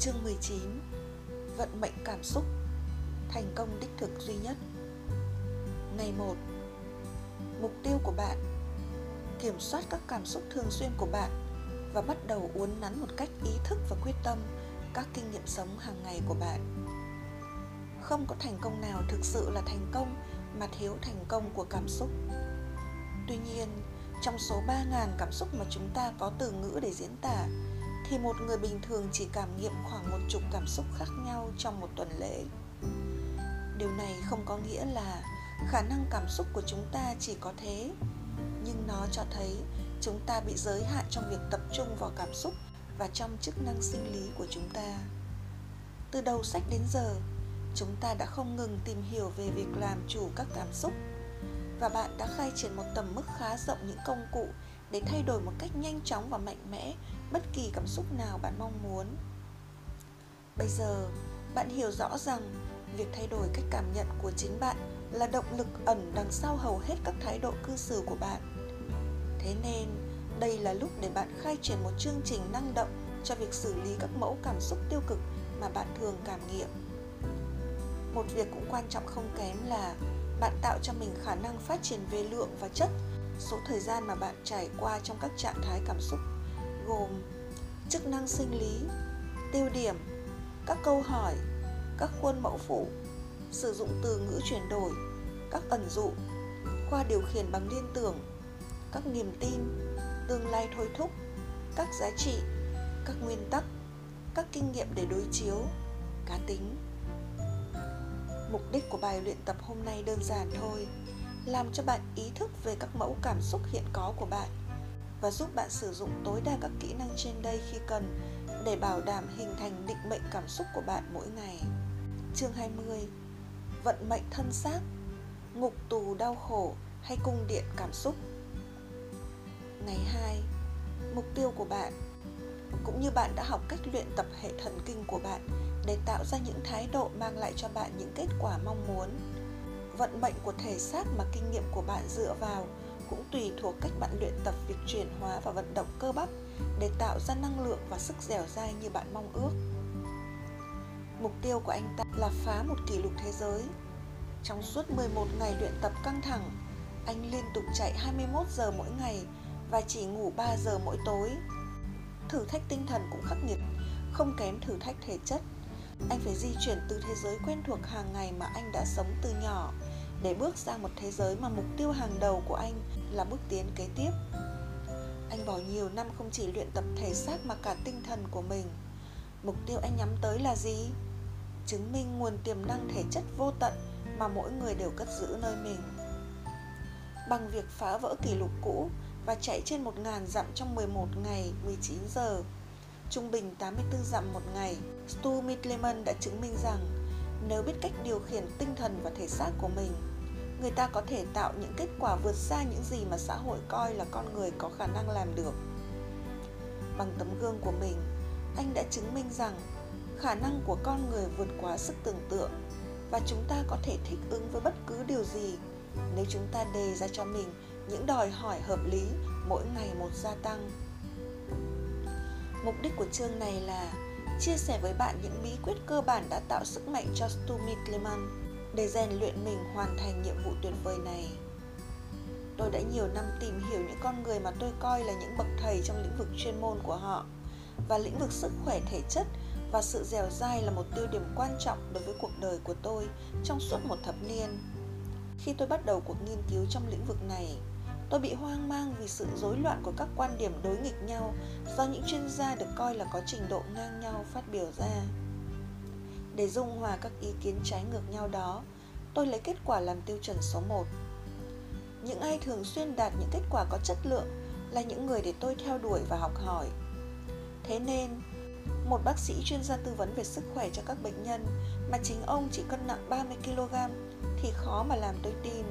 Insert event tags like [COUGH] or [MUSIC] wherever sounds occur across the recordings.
Chương 19 Vận mệnh cảm xúc Thành công đích thực duy nhất. Ngày 1 Mục tiêu của bạn. Kiểm soát các cảm xúc thường xuyên của bạn Và bắt đầu uốn nắn một cách ý thức và quyết tâm Các kinh nghiệm sống hàng ngày của bạn. Không có thành công nào thực sự là thành công Mà thiếu thành công của cảm xúc. Tuy nhiên, trong số 3.000 cảm xúc mà chúng ta có từ ngữ để diễn tả thì một người bình thường chỉ cảm nghiệm khoảng một chục cảm xúc khác nhau trong một tuần lễ. Điều này không có nghĩa là khả năng cảm xúc của chúng ta chỉ có thế, nhưng nó cho thấy chúng ta bị giới hạn trong việc tập trung vào cảm xúc và trong chức năng sinh lý của chúng ta. Từ đầu sách đến giờ, chúng ta đã không ngừng tìm hiểu về việc làm chủ các cảm xúc và bạn đã khai triển một tầm mức khá rộng những công cụ để thay đổi một cách nhanh chóng và mạnh mẽ bất kỳ cảm xúc nào bạn mong muốn. Bây giờ, bạn hiểu rõ rằng việc thay đổi cách cảm nhận của chính bạn là động lực ẩn đằng sau hầu hết các thái độ cư xử của bạn. Thế nên, đây là lúc để bạn khai triển một chương trình năng động cho việc xử lý các mẫu cảm xúc tiêu cực mà bạn thường cảm nghiệm. Một việc cũng quan trọng không kém là bạn tạo cho mình khả năng phát triển về lượng và chất, số thời gian mà bạn trải qua trong các trạng thái cảm xúc gồm chức năng sinh lý, tiêu điểm, các câu hỏi, các khuôn mẫu phụ, sử dụng từ ngữ chuyển đổi, các ẩn dụ qua điều khiển bằng liên tưởng, các niềm tin, tương lai thôi thúc, các giá trị, các nguyên tắc, các kinh nghiệm để đối chiếu, cá tính. Mục đích của bài luyện tập hôm nay đơn giản thôi, làm cho bạn ý thức về các mẫu cảm xúc hiện có của bạn và giúp bạn sử dụng tối đa các kỹ năng trên đây khi cần để bảo đảm hình thành định mệnh cảm xúc của bạn mỗi ngày. Chương 20 Vận mệnh thân xác, Ngục tù đau khổ hay cung điện cảm xúc Ngày 2 Mục tiêu của bạn Cũng như bạn đã học cách luyện tập hệ thần kinh của bạn để tạo ra những thái độ mang lại cho bạn những kết quả mong muốn, vận mệnh của thể xác mà kinh nghiệm của bạn dựa vào cũng tùy thuộc cách bạn luyện tập việc chuyển hóa và vận động cơ bắp để tạo ra năng lượng và sức dẻo dai như bạn mong ước. Mục tiêu của anh ta là phá một kỷ lục thế giới. Trong suốt 11 ngày luyện tập căng thẳng, anh liên tục chạy 21 giờ mỗi ngày và chỉ ngủ 3 giờ mỗi tối. Thử thách tinh thần cũng khắc nghiệt, không kém thử thách thể chất. Anh phải di chuyển từ thế giới quen thuộc hàng ngày mà anh đã sống từ nhỏ để bước sang một thế giới mà mục tiêu hàng đầu của anh là bước tiến kế tiếp. Anh bỏ nhiều năm không chỉ luyện tập thể xác mà cả tinh thần của mình. Mục tiêu anh nhắm tới là gì? Chứng minh nguồn tiềm năng thể chất vô tận mà mỗi người đều cất giữ nơi mình. Bằng việc phá vỡ kỷ lục cũ và chạy trên 1.000 dặm trong 11 ngày 19 giờ, trung bình 84 dặm một ngày, Stu Mitleman đã chứng minh rằng nếu biết cách điều khiển tinh thần và thể xác của mình người ta có thể tạo những kết quả vượt xa những gì mà xã hội coi là con người có khả năng làm được. Bằng tấm gương của mình, anh đã chứng minh rằng khả năng của con người vượt quá sức tưởng tượng và chúng ta có thể thích ứng với bất cứ điều gì. Nếu chúng ta đề ra cho mình những đòi hỏi hợp lý mỗi ngày một gia tăng. Mục đích của chương này là chia sẻ với bạn những bí quyết cơ bản đã tạo sức mạnh cho Stu Mikleman để rèn luyện mình hoàn thành nhiệm vụ tuyệt vời này. Tôi đã nhiều năm tìm hiểu những con người mà tôi coi là những bậc thầy trong lĩnh vực chuyên môn của họ và lĩnh vực sức khỏe thể chất và sự dẻo dai là một tiêu điểm quan trọng đối với cuộc đời của tôi trong suốt một thập niên. Khi tôi bắt đầu cuộc nghiên cứu trong lĩnh vực này, tôi bị hoang mang vì sự rối loạn của các quan điểm đối nghịch nhau do những chuyên gia được coi là có trình độ ngang nhau phát biểu ra để dung hòa các ý kiến trái ngược nhau đó, tôi lấy kết quả làm tiêu chuẩn số 1. Những ai thường xuyên đạt những kết quả có chất lượng là những người để tôi theo đuổi và học hỏi. Thế nên, một bác sĩ chuyên gia tư vấn về sức khỏe cho các bệnh nhân mà chính ông chỉ cân nặng 30 kg thì khó mà làm tôi tin.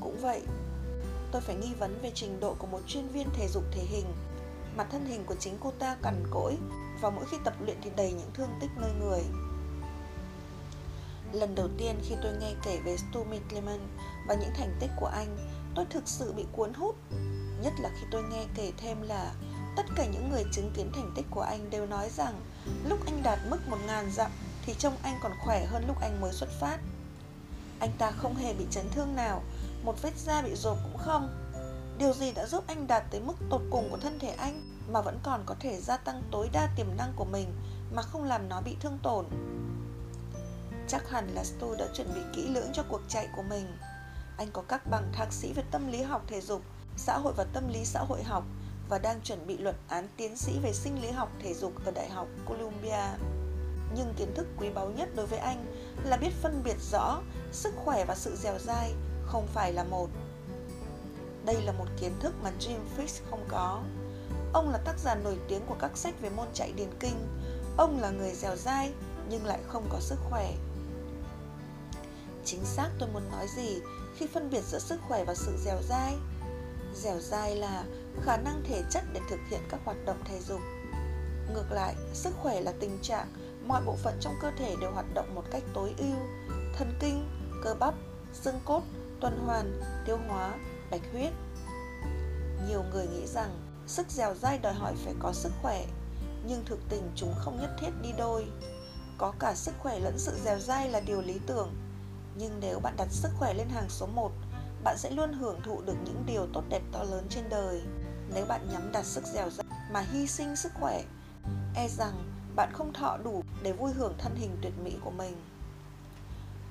Cũng vậy, tôi phải nghi vấn về trình độ của một chuyên viên thể dục thể hình mà thân hình của chính cô ta cằn cỗi và mỗi khi tập luyện thì đầy những thương tích nơi người. Lần đầu tiên khi tôi nghe kể về Stu Mitleman và những thành tích của anh, tôi thực sự bị cuốn hút. Nhất là khi tôi nghe kể thêm là tất cả những người chứng kiến thành tích của anh đều nói rằng lúc anh đạt mức 1.000 dặm thì trông anh còn khỏe hơn lúc anh mới xuất phát. Anh ta không hề bị chấn thương nào, một vết da bị rộp cũng không. Điều gì đã giúp anh đạt tới mức tột cùng của thân thể anh mà vẫn còn có thể gia tăng tối đa tiềm năng của mình mà không làm nó bị thương tổn? Chắc hẳn là Stu đã chuẩn bị kỹ lưỡng cho cuộc chạy của mình. Anh có các bằng thạc sĩ về tâm lý học thể dục, xã hội và tâm lý xã hội học và đang chuẩn bị luận án tiến sĩ về sinh lý học thể dục ở Đại học Columbia. Nhưng kiến thức quý báu nhất đối với anh là biết phân biệt rõ sức khỏe và sự dẻo dai không phải là một. Đây là một kiến thức mà Jim Fix không có. Ông là tác giả nổi tiếng của các sách về môn chạy điền kinh. Ông là người dẻo dai nhưng lại không có sức khỏe. Chính xác tôi muốn nói gì khi phân biệt giữa sức khỏe và sự dẻo dai? Dẻo dai là khả năng thể chất để thực hiện các hoạt động thể dục. Ngược lại, sức khỏe là tình trạng mọi bộ phận trong cơ thể đều hoạt động một cách tối ưu, thần kinh, cơ bắp, xương cốt, tuần hoàn, tiêu hóa, bạch huyết. Nhiều người nghĩ rằng sức dẻo dai đòi hỏi phải có sức khỏe, nhưng thực tình chúng không nhất thiết đi đôi. Có cả sức khỏe lẫn sự dẻo dai là điều lý tưởng, nhưng nếu bạn đặt sức khỏe lên hàng số 1, bạn sẽ luôn hưởng thụ được những điều tốt đẹp to lớn trên đời. Nếu bạn nhắm đặt sức dẻo dai mà hy sinh sức khỏe, e rằng bạn không thọ đủ để vui hưởng thân hình tuyệt mỹ của mình.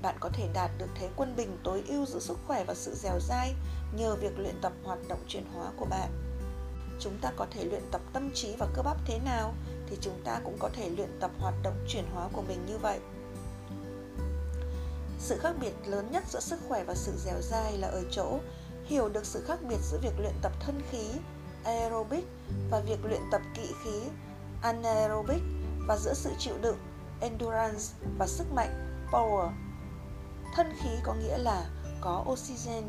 Bạn có thể đạt được thế quân bình tối ưu giữa sức khỏe và sự dẻo dai nhờ việc luyện tập hoạt động chuyển hóa của bạn. Chúng ta có thể luyện tập tâm trí và cơ bắp thế nào thì chúng ta cũng có thể luyện tập hoạt động chuyển hóa của mình như vậy. Sự khác biệt lớn nhất giữa sức khỏe và sự dẻo dai là ở chỗ hiểu được sự khác biệt giữa việc luyện tập thân khí aerobic và việc luyện tập kỵ khí anaerobic và giữa sự chịu đựng endurance và sức mạnh power. Thân khí có nghĩa là có oxygen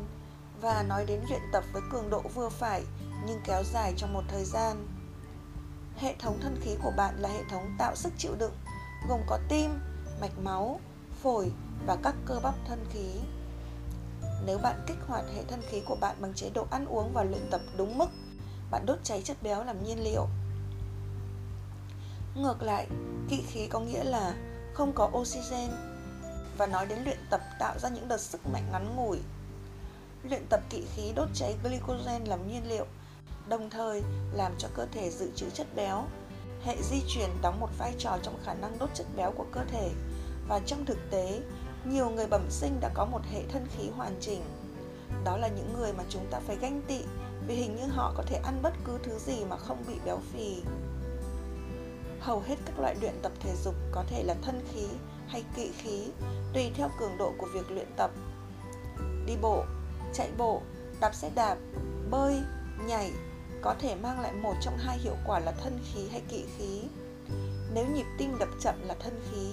và nói đến luyện tập với cường độ vừa phải nhưng kéo dài trong một thời gian. Hệ thống thân khí của bạn là hệ thống tạo sức chịu đựng, gồm có tim, mạch máu, phổi và các cơ bắp thân khí. Nếu bạn kích hoạt hệ thân khí của bạn bằng chế độ ăn uống và luyện tập đúng mức, bạn đốt cháy chất béo làm nhiên liệu. Ngược lại, kỵ khí có nghĩa là không có oxygen và nói đến luyện tập tạo ra những đợt sức mạnh ngắn ngủi. Luyện tập kỵ khí đốt cháy glycogen làm nhiên liệu, đồng thời làm cho cơ thể dự trữ chất béo. Hệ di truyền đóng một vai trò trong khả năng đốt chất béo của cơ thể và trong thực tế, nhiều người bẩm sinh đã có một hệ thân khí hoàn chỉnh. Đó là những người mà chúng ta phải ganh tị vì hình như họ có thể ăn bất cứ thứ gì mà không bị béo phì. Hầu hết các loại luyện tập thể dục có thể là thân khí hay kỵ khí, tùy theo cường độ của việc luyện tập. Đi bộ, chạy bộ, đạp xe đạp, bơi, nhảy có thể mang lại một trong hai hiệu quả là thân khí hay kỵ khí. Nếu nhịp tim đập chậm là thân khí,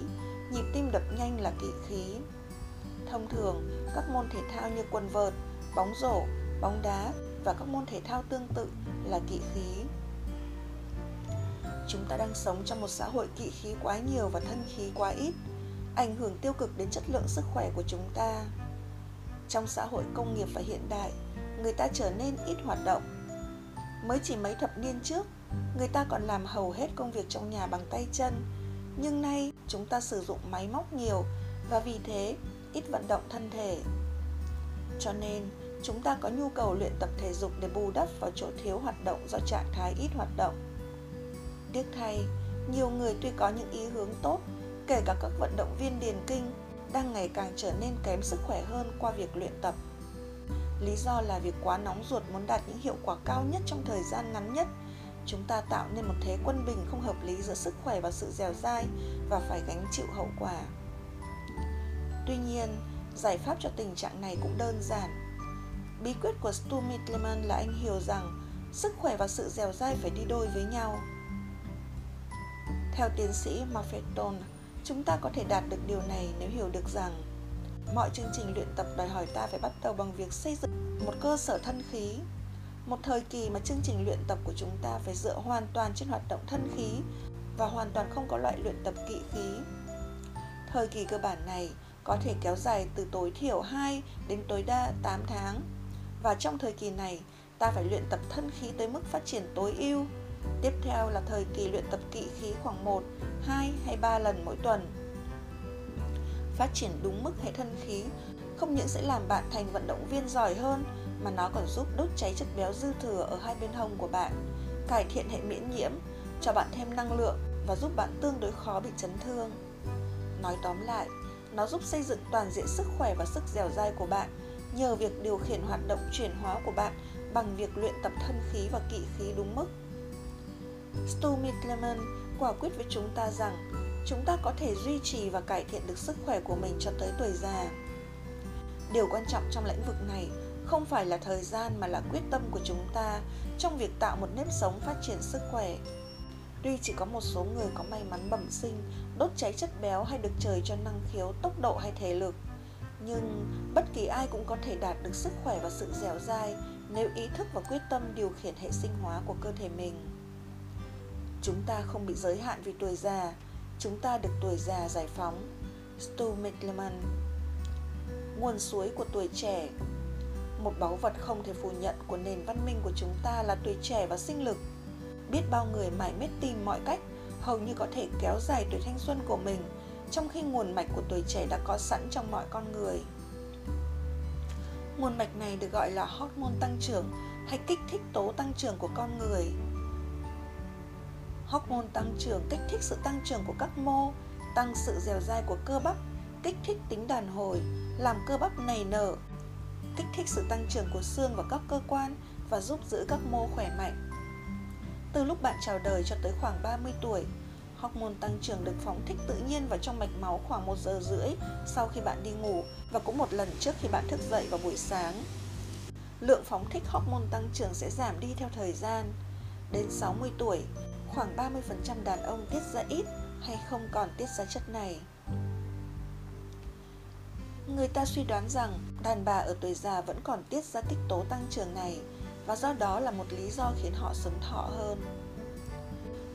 nhịp tim đập nhanh là kỵ khí. Thông thường, các môn thể thao như quần vợt, bóng rổ, bóng đá và các môn thể thao tương tự là kỵ khí. Chúng ta đang sống trong một xã hội kỵ khí quá nhiều và thân khí quá ít, ảnh hưởng tiêu cực đến chất lượng sức khỏe của chúng ta. Trong xã hội công nghiệp và hiện đại, người ta trở nên ít hoạt động. Mới chỉ mấy thập niên trước, người ta còn làm hầu hết công việc trong nhà bằng tay chân, nhưng nay chúng ta sử dụng máy móc nhiều và vì thế ít vận động thân thể. Cho nên, chúng ta có nhu cầu luyện tập thể dục để bù đắp vào chỗ thiếu hoạt động do trạng thái ít hoạt động. Tiếc thay, nhiều người tuy có những ý hướng tốt, kể cả các vận động viên điền kinh, đang ngày càng trở nên kém sức khỏe hơn qua việc luyện tập. Lý do là việc quá nóng ruột muốn đạt những hiệu quả cao nhất trong thời gian ngắn nhất. Chúng ta tạo nên một thế quân bình không hợp lý giữa sức khỏe và sự dẻo dai và phải gánh chịu hậu quả. Tuy nhiên, giải pháp cho tình trạng này cũng đơn giản. Bí quyết của Stu Mitleman là anh hiểu rằng sức khỏe và sự dẻo dai phải đi đôi với nhau. Theo tiến sĩ Maffetone, chúng ta có thể đạt được điều này nếu hiểu được rằng mọi chương trình luyện tập đòi hỏi ta phải bắt đầu bằng việc xây dựng một cơ sở thân khí. Một thời kỳ mà chương trình luyện tập của chúng ta phải dựa hoàn toàn trên hoạt động thân khí và hoàn toàn không có loại luyện tập kỵ khí. Thời kỳ cơ bản này có thể kéo dài từ tối thiểu 2 đến tối đa 8 tháng. Và trong thời kỳ này, ta phải luyện tập thân khí tới mức phát triển tối ưu Tiếp theo là thời kỳ luyện tập kỵ khí khoảng 1, 2 hay 3 lần mỗi tuần. Phát triển đúng mức hệ thân khí không những sẽ làm bạn thành vận động viên giỏi hơn mà nó còn giúp đốt cháy chất béo dư thừa ở hai bên hông của bạn, cải thiện hệ miễn nhiễm, cho bạn thêm năng lượng và giúp bạn tương đối khó bị chấn thương. Nói tóm lại, nó giúp xây dựng toàn diện sức khỏe và sức dẻo dai của bạn nhờ việc điều khiển hoạt động chuyển hóa của bạn bằng việc luyện tập thân khí và kỵ khí đúng mức. Stu Mittleman quả quyết với chúng ta rằng chúng ta có thể duy trì và cải thiện được sức khỏe của mình cho tới tuổi già. Điều quan trọng trong lĩnh vực này không phải là thời gian mà là quyết tâm của chúng ta trong việc tạo một nếp sống phát triển sức khỏe. Tuy chỉ có một số người có may mắn bẩm sinh, đốt cháy chất béo hay được trời cho năng khiếu, tốc độ hay thể lực, nhưng bất kỳ ai cũng có thể đạt được sức khỏe và sự dẻo dai nếu ý thức và quyết tâm điều khiển hệ sinh hóa của cơ thể mình. Chúng ta không bị giới hạn vì tuổi già, chúng ta được tuổi già giải phóng. Stu McLeman Nguồn suối của tuổi trẻ một báu vật không thể phủ nhận của nền văn minh của chúng ta là tuổi trẻ và sinh lực. Biết bao người mải miết tìm mọi cách hầu như có thể kéo dài tuổi thanh xuân của mình trong khi nguồn mạch của tuổi trẻ đã có sẵn trong mọi con người. Nguồn mạch này được gọi là hormone tăng trưởng hay kích thích tố tăng trưởng của con người. Hormone tăng trưởng kích thích sự tăng trưởng của các mô, tăng sự dẻo dai của cơ bắp, kích thích tính đàn hồi, làm cơ bắp nảy nở, kích thích sự tăng trưởng của xương và các cơ quan và giúp giữ các mô khỏe mạnh. Từ lúc bạn chào đời cho tới khoảng 30 tuổi, hormone tăng trưởng được phóng thích tự nhiên vào trong mạch máu khoảng 1 giờ rưỡi sau khi bạn đi ngủ và cũng một lần trước khi bạn thức dậy vào buổi sáng. Lượng phóng thích hormone tăng trưởng sẽ giảm đi theo thời gian. Đến 60 tuổi, khoảng 30% đàn ông tiết ra ít hay không còn tiết ra chất này. Người ta suy đoán rằng đàn bà ở tuổi già vẫn còn tiết ra tích tố tăng trưởng này và do đó là một lý do khiến họ sống thọ hơn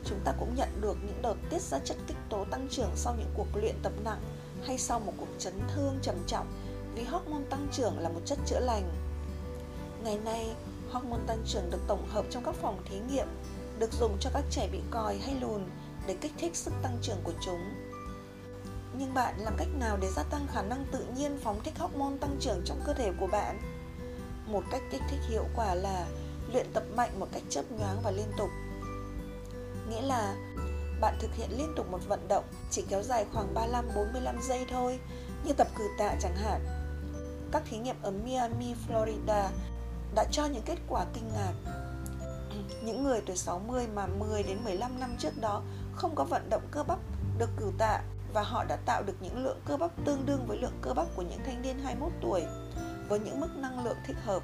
chúng ta cũng nhận được những đợt tiết ra chất kích tố tăng trưởng sau những cuộc luyện tập nặng hay sau một cuộc chấn thương trầm trọng vì hormone tăng trưởng là một chất chữa lành. Ngày nay, hormone tăng trưởng được tổng hợp trong các phòng thí nghiệm, được dùng cho các trẻ bị còi hay lùn để kích thích sức tăng trưởng của chúng. Nhưng bạn làm cách nào để gia tăng khả năng tự nhiên phóng thích hormone tăng trưởng trong cơ thể của bạn? Một cách kích thích hiệu quả là luyện tập mạnh một cách chớp nhoáng và liên tục Nghĩa là bạn thực hiện liên tục một vận động chỉ kéo dài khoảng 35-45 giây thôi, như tập cử tạ chẳng hạn. Các thí nghiệm ở Miami, Florida đã cho những kết quả kinh ngạc. [CLEARS THROAT] Những người tuổi 60 mà 10 đến 15 năm trước đó không có vận động cơ bắp được cử tạ và họ đã tạo được những lượng cơ bắp tương đương với lượng cơ bắp của những thanh niên 21 tuổi với những mức năng lượng thích hợp.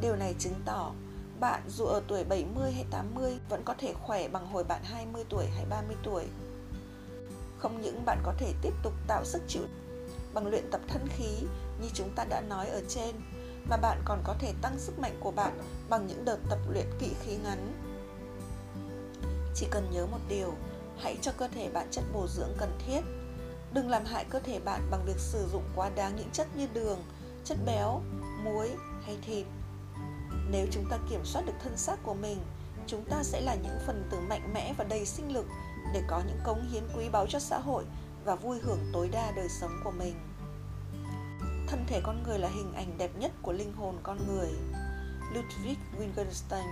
Điều này chứng tỏ bạn dù ở tuổi 70 hay 80 vẫn có thể khỏe bằng hồi bạn 20 tuổi hay 30 tuổi. Không những bạn có thể tiếp tục tạo sức chịu bằng luyện tập thân khí như chúng ta đã nói ở trên, mà bạn còn có thể tăng sức mạnh của bạn bằng những đợt tập luyện kỵ khí ngắn. Chỉ cần nhớ một điều, hãy cho cơ thể bạn chất bổ dưỡng cần thiết. Đừng làm hại cơ thể bạn bằng việc sử dụng quá đáng những chất như đường, chất béo, muối hay thịt nếu chúng ta kiểm soát được thân xác của mình, chúng ta sẽ là những phần tử mạnh mẽ và đầy sinh lực để có những cống hiến quý báu cho xã hội và vui hưởng tối đa đời sống của mình. Thân thể con người là hình ảnh đẹp nhất của linh hồn con người. Ludwig Wittgenstein